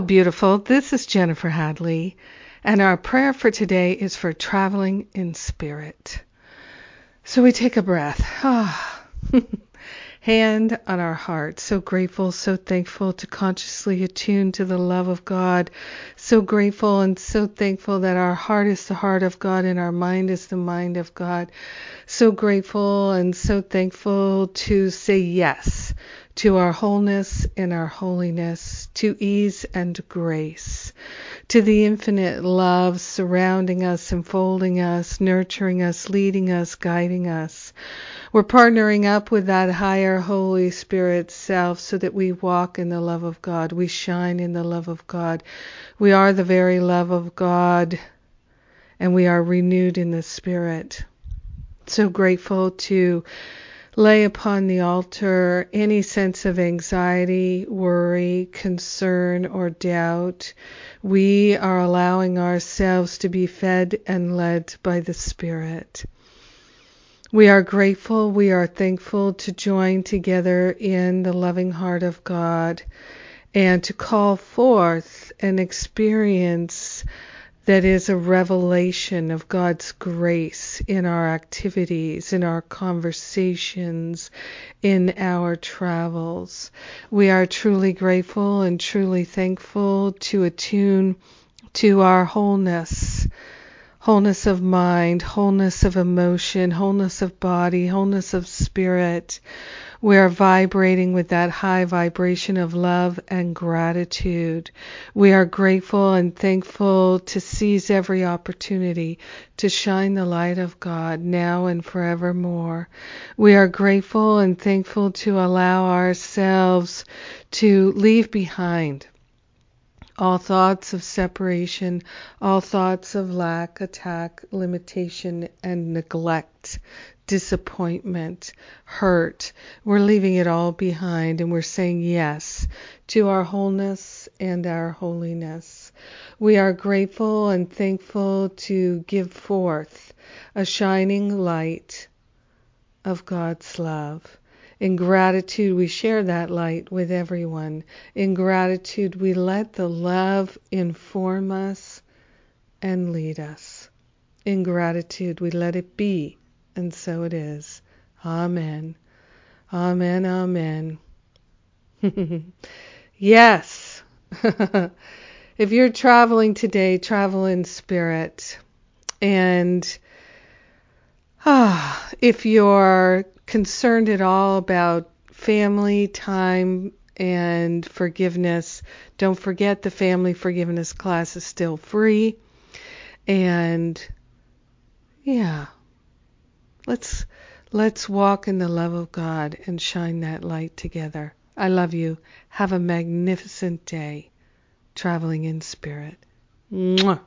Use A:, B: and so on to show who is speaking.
A: Beautiful. This is Jennifer Hadley, and our prayer for today is for traveling in spirit. So we take a breath. Ah. Hand on our heart. So grateful, so thankful to consciously attune to the love of God. So grateful and so thankful that our heart is the heart of God and our mind is the mind of God. So grateful and so thankful to say yes to our wholeness and our holiness, to ease and grace, to the infinite love surrounding us, enfolding us, nurturing us, leading us, guiding us. We're partnering up with that higher Holy Spirit self so that we walk in the love of God. We shine in the love of God. We are the very love of God and we are renewed in the Spirit. So grateful to lay upon the altar any sense of anxiety, worry, concern, or doubt. We are allowing ourselves to be fed and led by the Spirit. We are grateful, we are thankful to join together in the loving heart of God and to call forth and experience that is a revelation of God's grace in our activities, in our conversations, in our travels. We are truly grateful and truly thankful to attune to our wholeness wholeness of mind, wholeness of emotion, wholeness of body, wholeness of spirit. We are vibrating with that high vibration of love and gratitude. We are grateful and thankful to seize every opportunity to shine the light of God now and forevermore. We are grateful and thankful to allow ourselves to leave behind all thoughts of separation, all thoughts of lack, attack, limitation, and neglect, disappointment, hurt. We're leaving it all behind and we're saying yes to our wholeness and our holiness. We are grateful and thankful to give forth a shining light of God's love. In gratitude, we share that light with everyone. In gratitude, we let the love inform us and lead us. In gratitude, we let it be, and so it is. Amen. Amen. Amen. yes. if you're traveling today, travel in spirit. And ah, if you're concerned at all about family, time, and forgiveness, don't forget the family forgiveness class is still free. And yeah, let's let's walk in the love of God and shine that light together. I love you. Have a magnificent day traveling in spirit. Mwah.